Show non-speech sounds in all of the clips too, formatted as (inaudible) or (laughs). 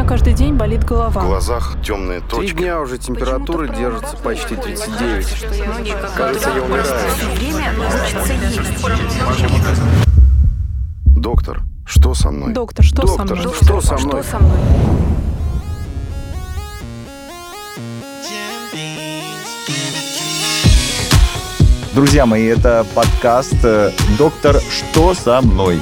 меня каждый день болит голова. В глазах темные Три точки. дня уже температура держится почти 39. Кажется, я умираю. Доктор, что со мной? Доктор, что со Доктор, мной? что со мной? Друзья мои, это подкаст э, «Доктор, что со мной?».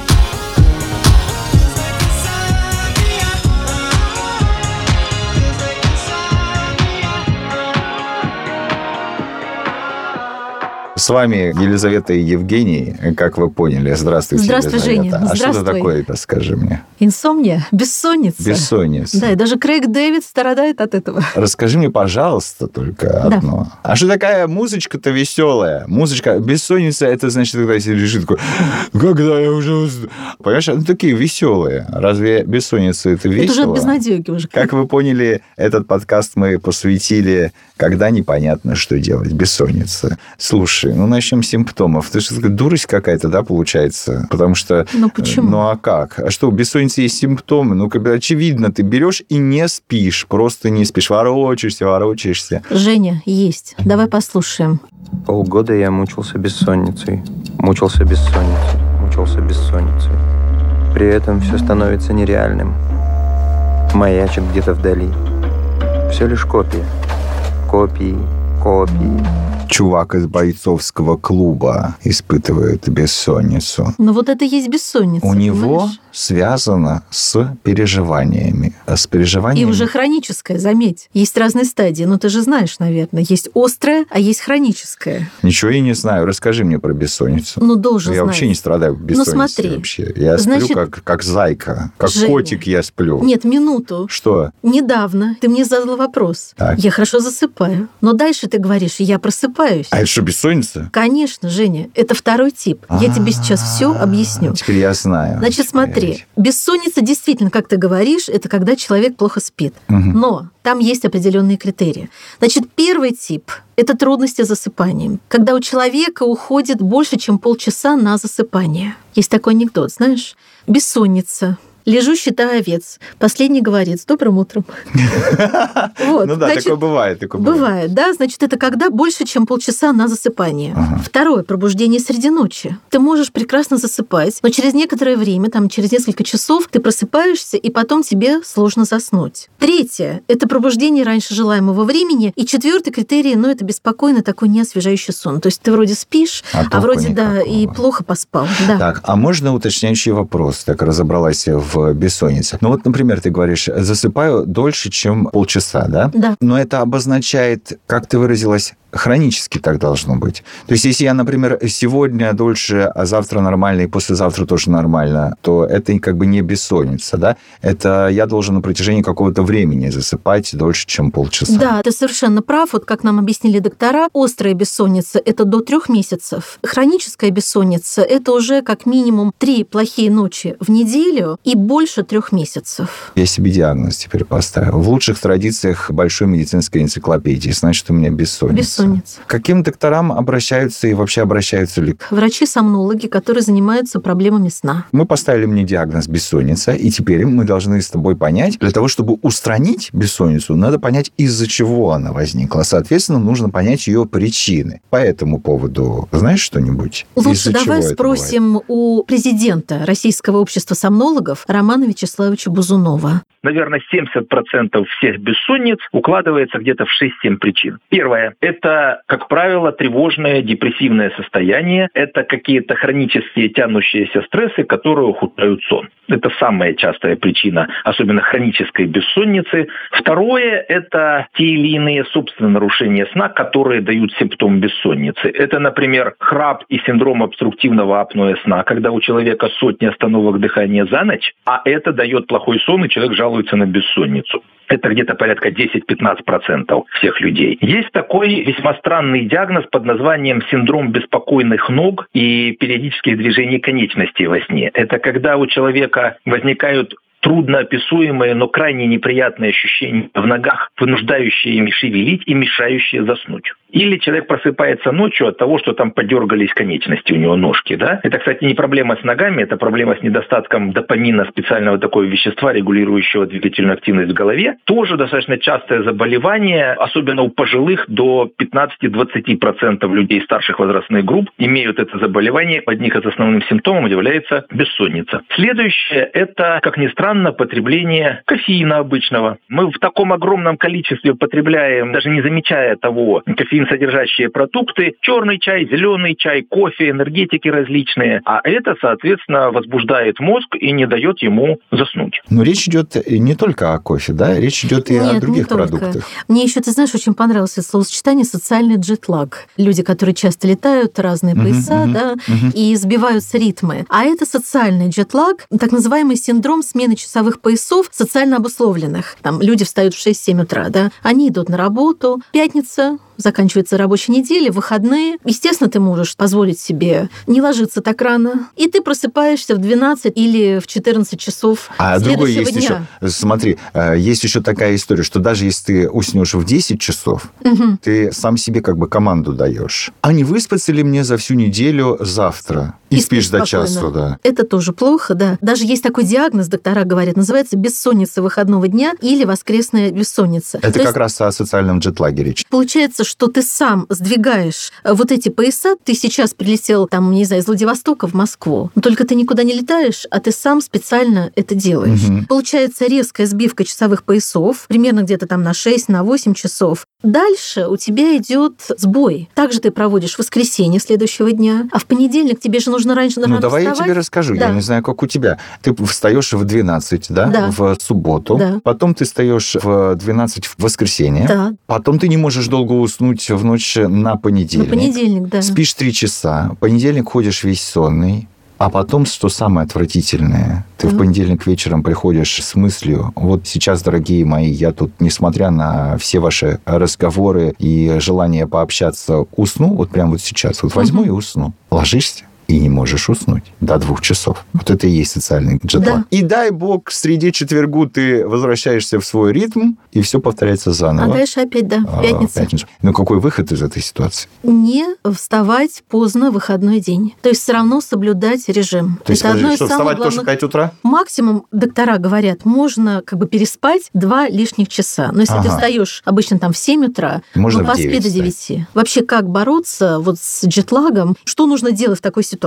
С вами Елизавета и Евгений, как вы поняли. Здравствуйте, Здравствуй, Елизавета. Женя. А что это Здравствуй. такое-то, скажи мне? Инсомния, бессонница. Бессонница. Да, и даже Крейг Дэвид страдает от этого. Расскажи мне, пожалуйста, только Да. одно. А что такая музычка-то веселая? Музычка, бессонница, это значит, когда себе лежит такой, когда я уже усну?» Понимаешь, ну такие веселые. Разве бессонница это весело? Это уже от безнадеги уже. Как вы поняли, этот подкаст мы посвятили, когда непонятно, что делать, бессонница. Слушай, ну начнем с симптомов. Ты же дурость какая-то, да, получается? Потому что... Ну, почему? Ну, а как? А что, у бессонницы есть симптомы? Ну, как бы очевидно, ты берешь и не спишь, просто не спишь, ворочаешься, ворочаешься. Женя, есть. Давай послушаем. Полгода я мучился бессонницей. Мучился бессонницей. Мучился бессонницей. При этом все становится нереальным. Маячит где-то вдали. Все лишь копии. Копии, копии. Чувак из бойцовского клуба испытывает бессонницу. Ну вот это и есть бессонница. У него понимаешь? связано с переживаниями. С И переживаниями... уже хроническое, заметь. Есть разные стадии. Ну, ты же знаешь, наверное. Есть острое, а есть хроническое. Ничего я не знаю. Расскажи мне про бессонницу. Ну, должен я знать. вообще не страдаю бессонницей смотри. вообще. Я Значит, сплю как, как зайка, как Женя. котик я сплю. Нет, минуту. Что? Недавно ты мне задала вопрос. Так. Я хорошо засыпаю. Но дальше ты говоришь, я просыпаюсь. А это что, бессонница? Конечно, Женя, это второй тип. Я тебе сейчас все объясню. Теперь я знаю. Значит, смотри, бессонница действительно, как ты говоришь, это когда человек плохо спит. Но там есть определенные критерии. Значит, первый тип – это трудности с засыпанием. Когда у человека уходит больше, чем полчаса на засыпание. Есть такой анекдот, знаешь? Бессонница. Лежу, считаю овец. Последний говорит, с добрым утром. (laughs) Ну да, такое бывает. Бывает. Да. Значит, это когда больше, чем полчаса на засыпание. Второе, пробуждение среди ночи. Ты можешь прекрасно засыпать, но через некоторое время, там, через несколько часов, ты просыпаешься, и потом тебе сложно заснуть. Третье, это пробуждение раньше желаемого времени. И четвертый критерий, ну, это беспокойный такой неосвежающий сон. То есть ты вроде спишь, А а, вроде, да, и плохо поспал. Да. Так, а можно уточняющий вопрос? Так разобралась в бессоннице. Ну вот, например, ты говоришь, засыпаю дольше, чем полчаса, да? Да. Но это обозначает, как ты выразилась, хронически так должно быть. То есть, если я, например, сегодня дольше, а завтра нормально, и послезавтра тоже нормально, то это как бы не бессонница, да? Это я должен на протяжении какого-то времени засыпать дольше, чем полчаса. Да, ты совершенно прав. Вот как нам объяснили доктора, острая бессонница – это до трех месяцев. Хроническая бессонница – это уже как минимум три плохие ночи в неделю и больше трех месяцев. Я себе диагноз теперь поставил. В лучших традициях большой медицинской энциклопедии. Значит, у меня бессонница. Бессонница. К каким докторам обращаются и вообще обращаются ли? Врачи-сомнологи, которые занимаются проблемами сна. Мы поставили мне диагноз бессонница, и теперь мы должны с тобой понять, для того, чтобы устранить бессонницу, надо понять, из-за чего она возникла. Соответственно, нужно понять ее причины. По этому поводу знаешь что-нибудь? Лучше давай спросим у президента Российского общества сомнологов Романа Вячеславовича Бузунова. наверное, 70% всех бессонниц укладывается где-то в 6-7 причин. Первое – это, как правило, тревожное депрессивное состояние. Это какие-то хронические тянущиеся стрессы, которые ухудшают сон. Это самая частая причина, особенно хронической бессонницы. Второе – это те или иные собственные нарушения сна, которые дают симптом бессонницы. Это, например, храп и синдром обструктивного апноэ сна, когда у человека сотни остановок дыхания за ночь, а это дает плохой сон, и человек жалуется на бессонницу. Это где-то порядка 10-15% всех людей. Есть такой весьма странный диагноз под названием синдром беспокойных ног и периодических движений конечностей во сне. Это когда у человека возникают трудноописуемые, но крайне неприятные ощущения в ногах, вынуждающие ими шевелить и мешающие заснуть. Или человек просыпается ночью от того, что там подергались конечности у него ножки. Да? Это, кстати, не проблема с ногами, это проблема с недостатком допамина, специального такого вещества, регулирующего двигательную активность в голове. Тоже достаточно частое заболевание, особенно у пожилых, до 15-20% людей старших возрастных групп имеют это заболевание. Одних из основных симптомов является бессонница. Следующее – это, как ни странно, потребление кофеина обычного. Мы в таком огромном количестве потребляем, даже не замечая того, кофеин содержащие продукты, черный чай, зеленый чай, кофе, энергетики различные. А это, соответственно, возбуждает мозг и не дает ему заснуть. Но речь идет не только о кофе, да? Речь идет и Нет, о других не только. продуктах. Мне еще, ты знаешь, очень понравилось это словосочетание «социальный джетлаг». Люди, которые часто летают, разные пояса, мгм, да, мгм. и сбиваются ритмы. А это социальный джетлаг, так называемый синдром смены часовых поясов социально обусловленных. Там люди встают в 6-7 утра, да, они идут на работу, пятница, заканчивается рабочая неделя, выходные. Естественно, ты можешь позволить себе не ложиться так рано, и ты просыпаешься в 12 или в 14 часов А другой есть дня. еще. Смотри, э, есть еще такая история, что даже если ты уснешь в 10 часов, Мгм. ты сам себе как бы команду даешь. А не выспаться ли мне за всю неделю завтра? И, И спишь до часу, да. Это тоже плохо, да. Даже есть такой диагноз, доктора говорят, называется бессонница выходного дня или воскресная бессонница. Это То как есть раз о социальном джетлаге речь. Получается, что ты сам сдвигаешь э, вот эти пояса. Ты сейчас прилетел, там, не знаю, из Владивостока в Москву. Но только ты никуда не летаешь, а ты сам специально это делаешь. Мгм. Получается резкая сбивка часовых поясов, примерно где-то там на 6, на 8 часов. Дальше у тебя идет сбой. Также ты проводишь воскресенье следующего дня, а в понедельник тебе же нужно раньше Ну, давай я вставать. тебе расскажу. Я Да. не знаю, как у тебя. Ты встаешь в 12, да, Да. в субботу. Да. Потом ты встаешь в 12 в воскресенье. Да, Потом ты не можешь долго уснуть в ночь на на понедельник. понедельник, да. Спишь три часа, понедельник ходишь весь сонный, а потом, что самое отвратительное, ты в Так. понедельник вечером приходишь с мыслью, вот сейчас, дорогие мои, я тут, несмотря на все ваши разговоры и желание пообщаться, усну, вот прямо вот сейчас, вот возьму Мгм. и усну. Ложишься и не можешь уснуть до двух часов. Вот это и есть социальный джетлаг. Да. И дай бог, к среде четвергу ты возвращаешься в свой ритм, и все повторяется А заново. дальше опять, да, А, в пятницу. пятницу. Ну, какой выход из этой ситуации? Не вставать поздно в выходной день. То есть все равно соблюдать режим. То есть, Это одно подожди, из что, самых вставать тоже в главных 5 утра? Максимум, доктора говорят, можно как бы переспать два лишних часа. Но если ты Ага. встаешь обычно там в 7 утра, Можно ну, поспи 9 до встать. 9. Вообще, как бороться вот с джетлагом? Что нужно делать в такой ситуации?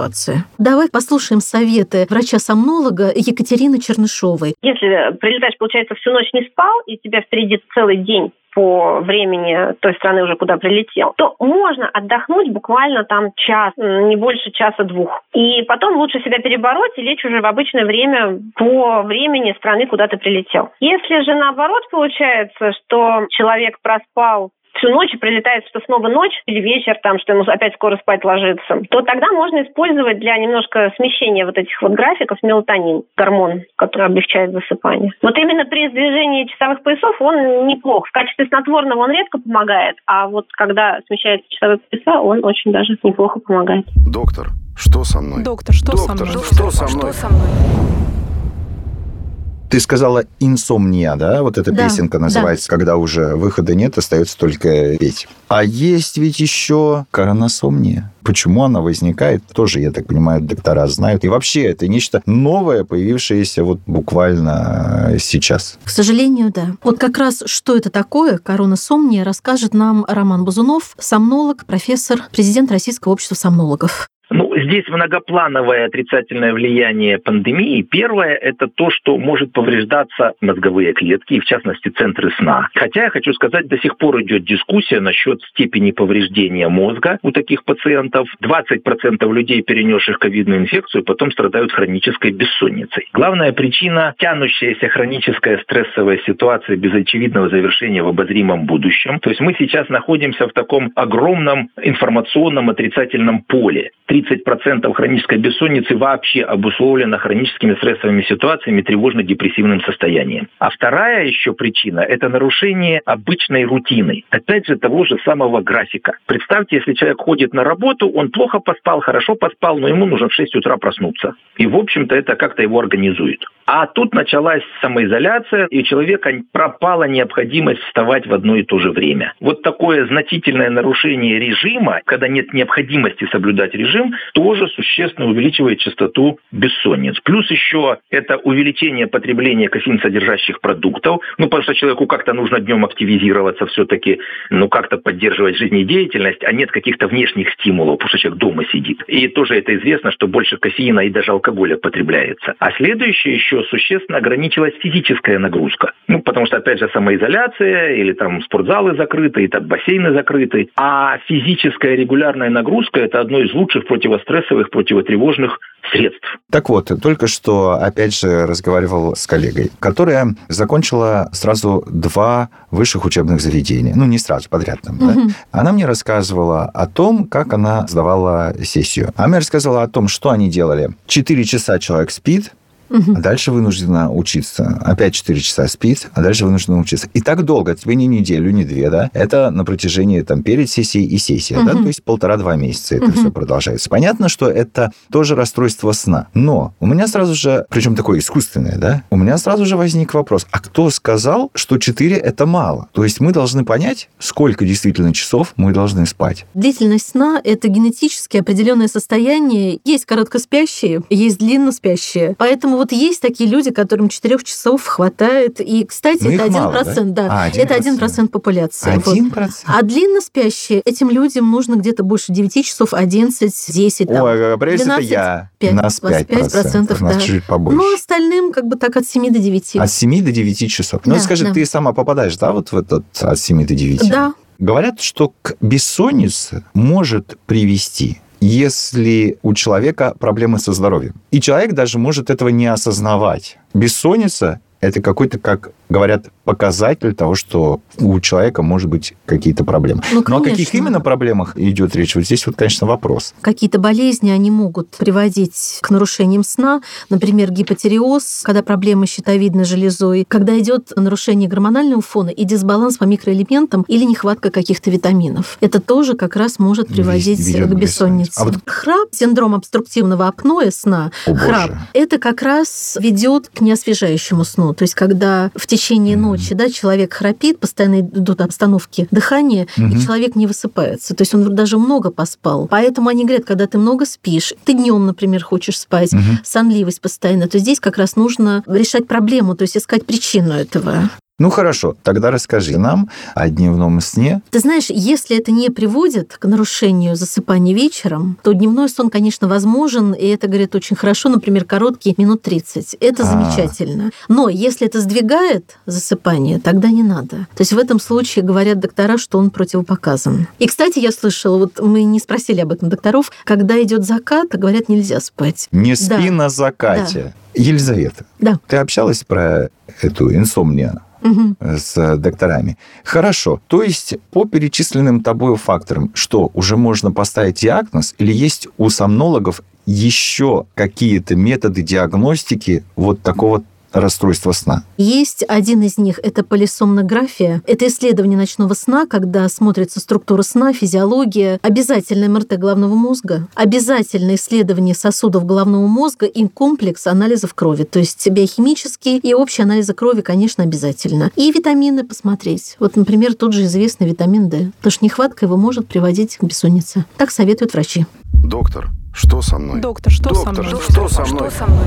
Давай послушаем советы врача-сомнолога Екатерины Чернышовой. Если прилетаешь, получается, всю ночь не спал, и тебя впереди целый день по времени той страны уже, куда прилетел, то можно отдохнуть буквально там час, не больше часа-двух. И потом лучше себя перебороть и лечь уже в обычное время по времени страны, куда ты прилетел. Если же наоборот получается, что человек проспал всю ночь прилетает, что снова ночь или вечер, там, что ему опять скоро спать ложиться, то тогда можно использовать для немножко смещения вот этих вот графиков мелатонин, гормон, который облегчает засыпание. Вот именно при сдвижении часовых поясов он неплох. В качестве снотворного он редко помогает, а вот когда смещаются часовые пояса, он очень даже неплохо помогает. Доктор, что со мной? Доктор, что со Доктор, мной? что со мной? Ты сказала инсомния, да? Вот эта Да, песенка да. называется, когда уже выхода нет, остается только петь. А есть ведь еще коронасомния. Почему она возникает, тоже, я так понимаю, доктора знают. И вообще, это нечто новое, появившееся вот буквально сейчас. К сожалению, да. Вот как раз что это такое, коронасомния, расскажет нам Роман Бузунов, сомнолог, профессор, президент Российского общества сомнологов. Ну, здесь многоплановое отрицательное влияние пандемии. Первое – это то, что может повреждаться мозговые клетки, и в частности центры сна. Хотя я хочу сказать, до сих пор идет дискуссия насчет степени повреждения мозга у таких пациентов. 20% людей, перенесших ковидную инфекцию, потом страдают хронической бессонницей. Главная причина – тянущаяся хроническая стрессовая ситуация без очевидного завершения в обозримом будущем. То есть мы сейчас находимся в таком огромном информационном отрицательном поле. 30% хронической бессонницы вообще обусловлено хроническими стрессовыми ситуациями, тревожно-депрессивным состоянием. А вторая еще причина – это нарушение обычной рутины. Опять же, того же самого графика. Представьте, если человек ходит на работу, он плохо поспал, хорошо поспал, но ему нужно в 6 утра проснуться. И, в общем-то, это как-то его организует. А тут началась самоизоляция, и у человека пропала необходимость вставать в одно и то же время. Вот такое значительное нарушение режима, когда нет необходимости соблюдать режим, тоже существенно увеличивает частоту бессонниц. Плюс еще это увеличение потребления кофеин содержащих продуктов, ну, потому что человеку как-то нужно днем активизироваться все-таки, ну, как-то поддерживать жизнедеятельность, а нет каких-то внешних стимулов, потому что человек дома сидит. И тоже это известно, что больше кофеина и даже алкоголя потребляется. А следующее еще существенно ограничилась физическая нагрузка. Ну, потому что, опять же, самоизоляция или там спортзалы закрыты, и там бассейны закрыты. А физическая регулярная нагрузка – это одно из лучших противострессовых, противотревожных средств. Так вот, только что, опять же, разговаривал с коллегой, которая закончила сразу два высших учебных заведения. Ну, не сразу, подряд там, угу. да? Она мне рассказывала о том, как она сдавала сессию. Она мне рассказывала о том, что они делали. Четыре часа человек спит, Угу. А дальше вынуждена учиться. Опять 4 часа спит, а дальше вынуждена учиться. И так долго, тебе не неделю, не две, да? Это на протяжении там перед сессией и сессией, угу. да? То есть полтора-два месяца это угу. все продолжается. Понятно, что это тоже расстройство сна. Но у меня сразу же, причем такое искусственное, да? У меня сразу же возник вопрос, а кто сказал, что 4 это мало? То есть мы должны понять, сколько действительно часов мы должны спать. Длительность сна – это генетически определенное состояние. Есть короткоспящие, есть длинноспящие. Поэтому вот есть такие люди, которым 4 часов хватает. И, кстати, Но ну, это 1%, мало, да? да. А, 1%. Это 1% популяции. 1%? Вот. А длинно спящие, этим людям нужно где-то больше 9 часов, 11, 10, там, Ой, 12, это я. 5, нас 5%. 5% да. чуть побольше. Ну, остальным как бы так от 7 до 9. От 7 до 9 часов. Ну, да, скажи, да. ты сама попадаешь, да, вот в этот от 7 до 9? Да. Говорят, что к бессоннице может привести если у человека проблемы со здоровьем. И человек даже может этого не осознавать. Бессонница – это какой-то, как говорят, показатель того, что у человека может быть какие-то проблемы. Ну, Но о каких именно проблемах идет речь? Вот здесь вот, конечно, вопрос. Какие-то болезни, они могут приводить к нарушениям сна, например, гипотереоз, когда проблемы с щитовидной железой, когда идет нарушение гормонального фона и дисбаланс по микроэлементам или нехватка каких-то витаминов. Это тоже как раз может приводить Ведет к бессоннице. А вот... Храп, синдром обструктивного апноэ сна, О, храп, боже. это как раз ведет к неосвежающему сну. То есть, когда в течение течение ночи, да, человек храпит, постоянно идут обстановки дыхания, и человек не высыпается. То есть он даже много поспал. Поэтому они говорят, когда ты много спишь, ты днем, например, хочешь спать, сонливость постоянно, то здесь как раз нужно решать проблему, то есть искать причину этого. Ну хорошо, тогда расскажи нам о дневном сне. Ты знаешь, если это не приводит к нарушению засыпания вечером, то дневной сон, конечно, возможен, и это, говорит, очень хорошо, например, короткий, минут 30. Это А-а-а. замечательно. Но если это сдвигает засыпание, тогда не надо. То есть в этом случае говорят доктора, что он противопоказан. И, кстати, я слышала, вот мы не спросили об этом докторов, когда идет закат, говорят, нельзя спать. Не спи да. на закате. Да. Елизавета, да. ты общалась про эту инсомнию? Угу. с докторами. Хорошо. То есть по перечисленным тобой факторам, что уже можно поставить диагноз или есть у сомнологов еще какие-то методы диагностики вот такого расстройства сна? Есть один из них, это полисомнография. Это исследование ночного сна, когда смотрится структура сна, физиология, обязательно МРТ головного мозга, обязательно исследование сосудов головного мозга и комплекс анализов крови, то есть биохимические и общие анализы крови, конечно, обязательно. И витамины посмотреть. Вот, например, тот же известный витамин D, потому что нехватка его может приводить к бессоннице. Так советуют врачи. Доктор, что со мной? Доктор, что Доктор, со мной? Что со мной? Что со мной?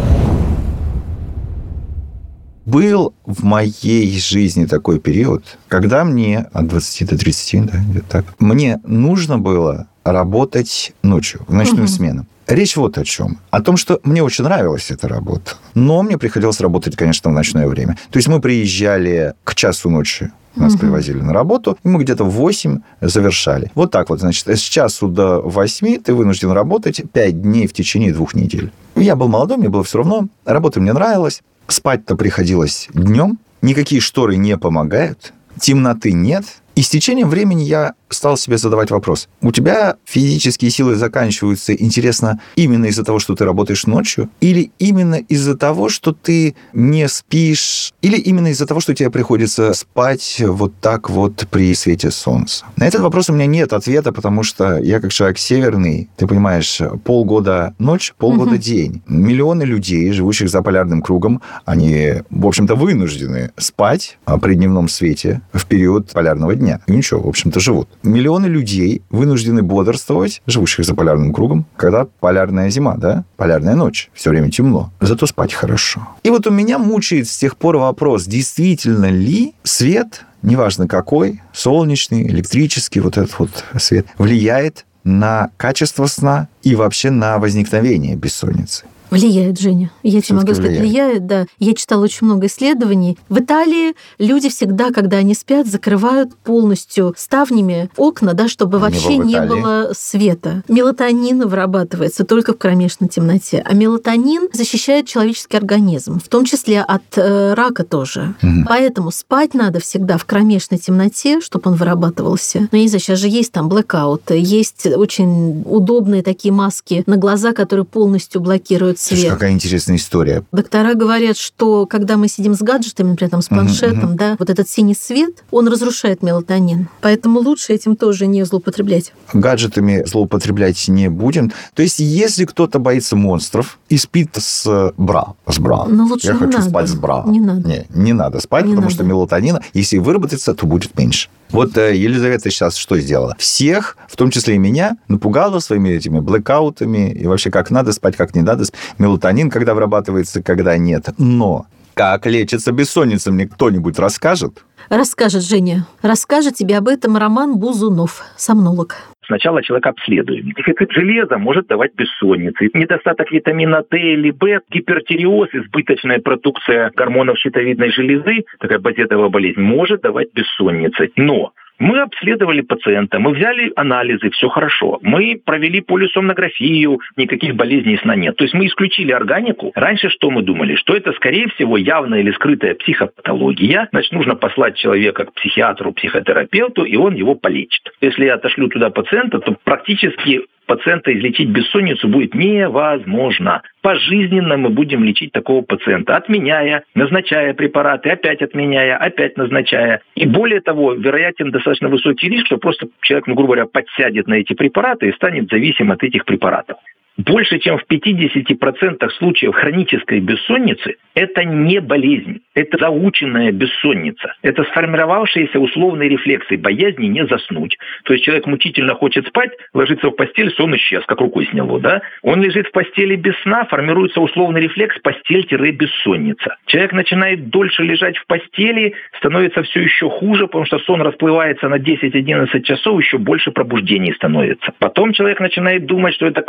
Был в моей жизни такой период, когда мне от 20 до 30, да, где-то так, мне нужно было работать ночью, в ночную угу. смену. Речь вот о чем. О том, что мне очень нравилась эта работа. Но мне приходилось работать, конечно, в ночное время. То есть мы приезжали к часу ночи нас угу. привозили на работу, и мы где-то в 8 завершали. Вот так вот, значит, с часу до 8 ты вынужден работать 5 дней в течение двух недель. Я был молодой, мне было все равно, работа мне нравилась. Спать-то приходилось днем, никакие шторы не помогают, темноты нет, И с течением времени я стал себе задавать вопрос. У тебя физические силы заканчиваются, интересно, именно из-за того, что ты работаешь ночью? Или именно из-за того, что ты не спишь? Или именно из-за того, что тебе приходится спать вот так вот при свете солнца? На этот вопрос у меня нет ответа, потому что я как человек северный, ты понимаешь, полгода ночь, полгода угу. день. Миллионы людей, живущих за полярным кругом, они, в общем-то, вынуждены спать при дневном свете в период полярного дня. И ничего, в общем-то, живут. Миллионы людей вынуждены бодрствовать, живущих за полярным кругом, когда полярная зима, да, полярная ночь, все время темно. Зато спать хорошо. И вот у меня мучает с тех пор вопрос, действительно ли свет неважно какой, солнечный, электрический, вот этот вот свет, влияет на качество сна и вообще на возникновение бессонницы. Влияет, Женя. Я тебе могу сказать, влияет. влияет, да. Я читала очень много исследований. В Италии люди всегда, когда они спят, закрывают полностью ставнями окна, да, чтобы вообще не было света. Мелатонин вырабатывается только в кромешной темноте. А мелатонин защищает человеческий организм, в том числе от э, рака тоже. Угу. Поэтому спать надо всегда в кромешной темноте, чтобы он вырабатывался. Ну, не знаю, сейчас же есть там блэкаут, есть очень удобные такие маски на глаза, которые полностью блокируют свет. Слушай, какая интересная история. Доктора говорят, что когда мы сидим с гаджетами, например, там, с планшетом, uh-huh, да, вот этот синий свет, он разрушает мелатонин. Поэтому лучше этим тоже не злоупотреблять. Гаджетами злоупотреблять не будем. То есть, если кто-то боится монстров и спит с бра, с бра. Ну, лучше Я не хочу надо. спать с бра. Не надо. Не, не надо спать, не потому надо. что мелатонина, если выработается, то будет меньше. Вот э, Елизавета сейчас что сделала? Всех, в том числе и меня, напугала своими этими блэкаутами и вообще как надо спать, как не надо спать. Мелатонин, когда вырабатывается, когда нет. Но как лечится бессонница, мне кто-нибудь расскажет? Расскажет Женя. Расскажет тебе об этом Роман Бузунов, сомнолог. Сначала человек обследуем. Дефицит железа может давать бессонницы. Недостаток витамина D или В, гипертиреоз, избыточная продукция гормонов щитовидной железы, такая базетовая болезнь, может давать бессонницы. Но мы обследовали пациента, мы взяли анализы, все хорошо. Мы провели полисомнографию, никаких болезней сна нет. То есть мы исключили органику. Раньше что мы думали? Что это, скорее всего, явная или скрытая психопатология. Значит, нужно послать человека к психиатру, психотерапевту, и он его полечит. Если я отошлю туда пациента, то практически пациента излечить бессонницу будет невозможно. Пожизненно мы будем лечить такого пациента, отменяя, назначая препараты, опять отменяя, опять назначая. И более того, вероятен достаточно высокий риск, что просто человек, ну, грубо говоря, подсядет на эти препараты и станет зависим от этих препаратов. Больше чем в 50% случаев хронической бессонницы это не болезнь, это заученная бессонница. Это сформировавшиеся условные рефлексы боязни не заснуть. То есть человек мучительно хочет спать, ложится в постель, сон исчез, как рукой сняло. Да? Он лежит в постели без сна, формируется условный рефлекс постель-бессонница. Человек начинает дольше лежать в постели, становится все еще хуже, потому что сон расплывается на 10-11 часов, еще больше пробуждений становится. Потом человек начинает думать, что это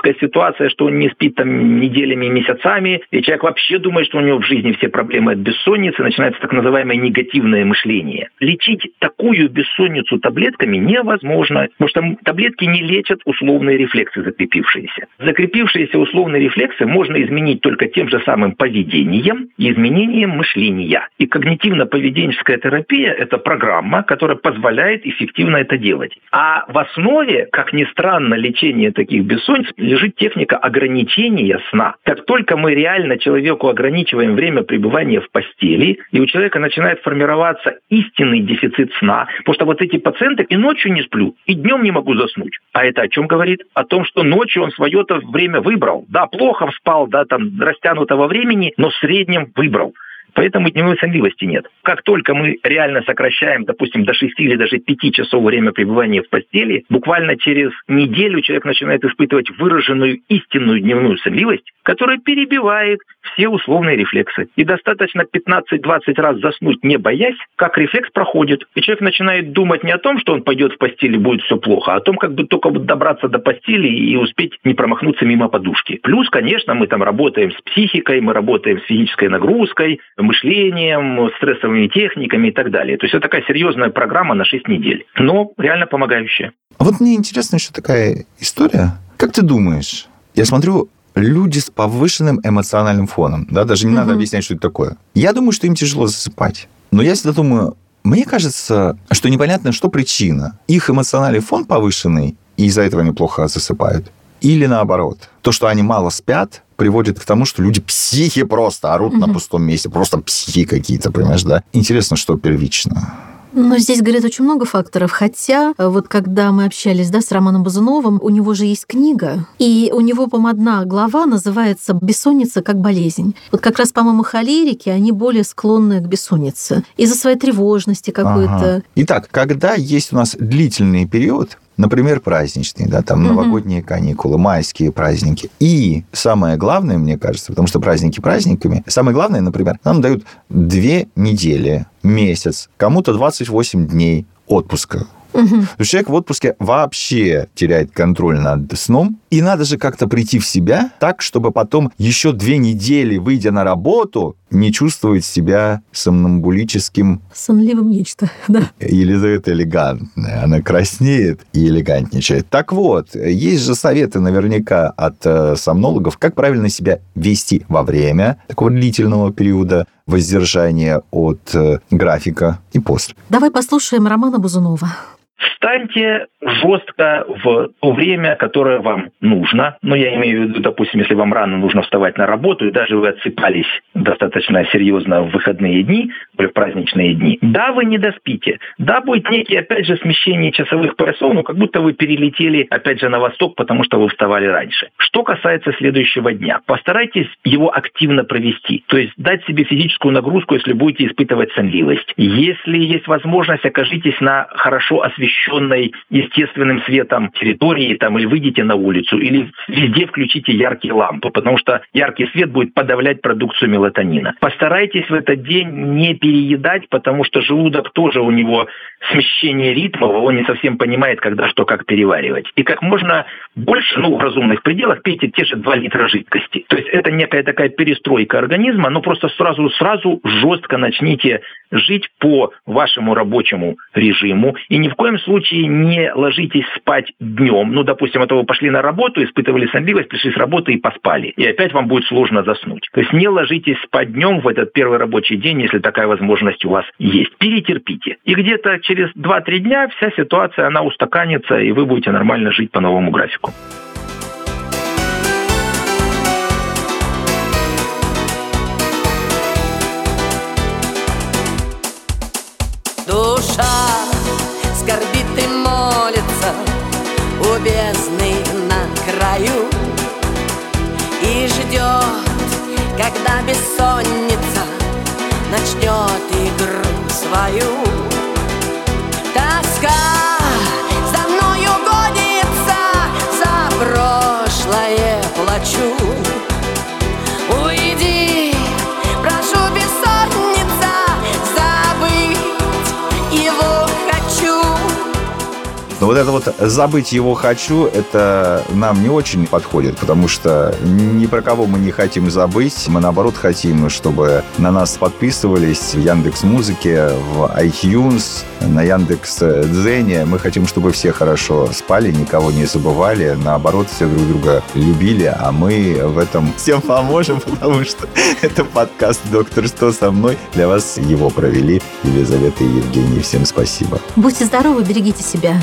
катастрофическая ситуация, что он не спит там неделями месяцами, и человек вообще думает, что у него в жизни все проблемы от бессонницы, начинается так называемое негативное мышление. Лечить такую бессонницу таблетками невозможно, потому что таблетки не лечат условные рефлексы закрепившиеся. Закрепившиеся условные рефлексы можно изменить только тем же самым поведением и изменением мышления. И когнитивно-поведенческая терапия – это программа, которая позволяет эффективно это делать. А в основе, как ни странно, лечения таких бессонниц лежит техника ограничения сна. Как только мы реально человеку ограничиваем время пребывания в постели, и у человека начинает формироваться истинный дефицит сна, потому что вот эти пациенты и ночью не сплю, и днем не могу заснуть. А это о чем говорит? О том, что ночью он свое-то время выбрал. Да, плохо спал, да, там, растянутого времени, но в среднем выбрал. Поэтому дневной сонливости нет. Как только мы реально сокращаем, допустим, до 6 или даже 5 часов время пребывания в постели, буквально через неделю человек начинает испытывать выраженную истинную дневную сонливость, которая перебивает все условные рефлексы. И достаточно 15-20 раз заснуть, не боясь, как рефлекс проходит. И человек начинает думать не о том, что он пойдет в постель и будет все плохо, а о том, как бы только добраться до постели и успеть не промахнуться мимо подушки. Плюс, конечно, мы там работаем с психикой, мы работаем с физической нагрузкой, мышлением, стрессовыми техниками и так далее. То есть это такая серьезная программа на 6 недель, но реально помогающая. А вот мне интересно еще такая история. Как ты думаешь, я смотрю, люди с повышенным эмоциональным фоном, да, даже не угу. надо объяснять, что это такое. Я думаю, что им тяжело засыпать. Но я всегда думаю, Мне кажется, что непонятно, что причина. Их эмоциональный фон повышенный, и из-за этого они плохо засыпают. Или наоборот. То, что они мало спят, приводит к тому, что люди психи просто орут угу. на пустом месте. Просто психи какие-то, понимаешь, да? Интересно, что первично. Но здесь, говорят, очень много факторов. Хотя, э, вот когда мы общались да, с Романом Базуновым, у него же есть книга, и у него, по-моему, одна глава называется «Бессонница как болезнь». Вот как раз, по-моему, холерики, они более склонны к бессоннице из-за своей тревожности какой-то. Ага. Итак, когда есть у нас длительный период, Например, праздничные, да, там угу. новогодние каникулы, майские праздники. И самое главное, мне кажется, потому что праздники праздниками, самое главное, например, нам дают две недели, месяц, кому-то 28 дней отпуска. Угу. Человек в отпуске вообще теряет контроль над сном, и надо же как-то прийти в себя так, чтобы потом еще две недели, выйдя на работу, не чувствовать себя сомнамбулическим... Сонливым нечто, (laughs) да. Елизавета элегантная, она краснеет и элегантничает. Так вот, есть же советы наверняка от э, сомнологов, как правильно себя вести во время такого длительного периода воздержания от э, графика и после. Давай послушаем Романа Бузунова. Встаньте жестко в то время, которое вам нужно. Но я имею в виду, допустим, если вам рано нужно вставать на работу, и даже вы отсыпались достаточно серьезно в выходные дни, в праздничные дни, да, вы не доспите. Да, будет некие, опять же, смещение часовых поясов, но как будто вы перелетели, опять же, на восток, потому что вы вставали раньше. Что касается следующего дня, постарайтесь его активно провести. То есть дать себе физическую нагрузку, если будете испытывать сонливость. Если есть возможность, окажитесь на хорошо освещенном освещенной естественным светом территории, там, или выйдите на улицу, или везде включите яркие лампы, потому что яркий свет будет подавлять продукцию мелатонина. Постарайтесь в этот день не переедать, потому что желудок тоже у него смещение ритмов, он не совсем понимает, когда что как переваривать. И как можно больше, ну, в разумных пределах, пейте те же 2 литра жидкости. То есть это некая такая перестройка организма, но просто сразу-сразу жестко начните жить по вашему рабочему режиму и ни в коем случае не ложитесь спать днем. Ну, допустим, это вы пошли на работу, испытывали сонливость, пришли с работы и поспали. И опять вам будет сложно заснуть. То есть не ложитесь спать днем в этот первый рабочий день, если такая возможность у вас есть. Перетерпите. И где-то через 2-3 дня вся ситуация, она устаканится, и вы будете нормально жить по новому графику. Бездны на краю И ждет, когда бессонница начнет игру свою вот это вот забыть его хочу, это нам не очень подходит, потому что ни про кого мы не хотим забыть. Мы, наоборот, хотим, чтобы на нас подписывались в Яндекс Музыке, в iTunes, на Яндекс Дзене. Мы хотим, чтобы все хорошо спали, никого не забывали. Наоборот, все друг друга любили, а мы в этом всем поможем, (laughs) потому что это подкаст «Доктор, что со мной?» Для вас его провели Елизавета и Евгений. Всем спасибо. Будьте здоровы, берегите себя.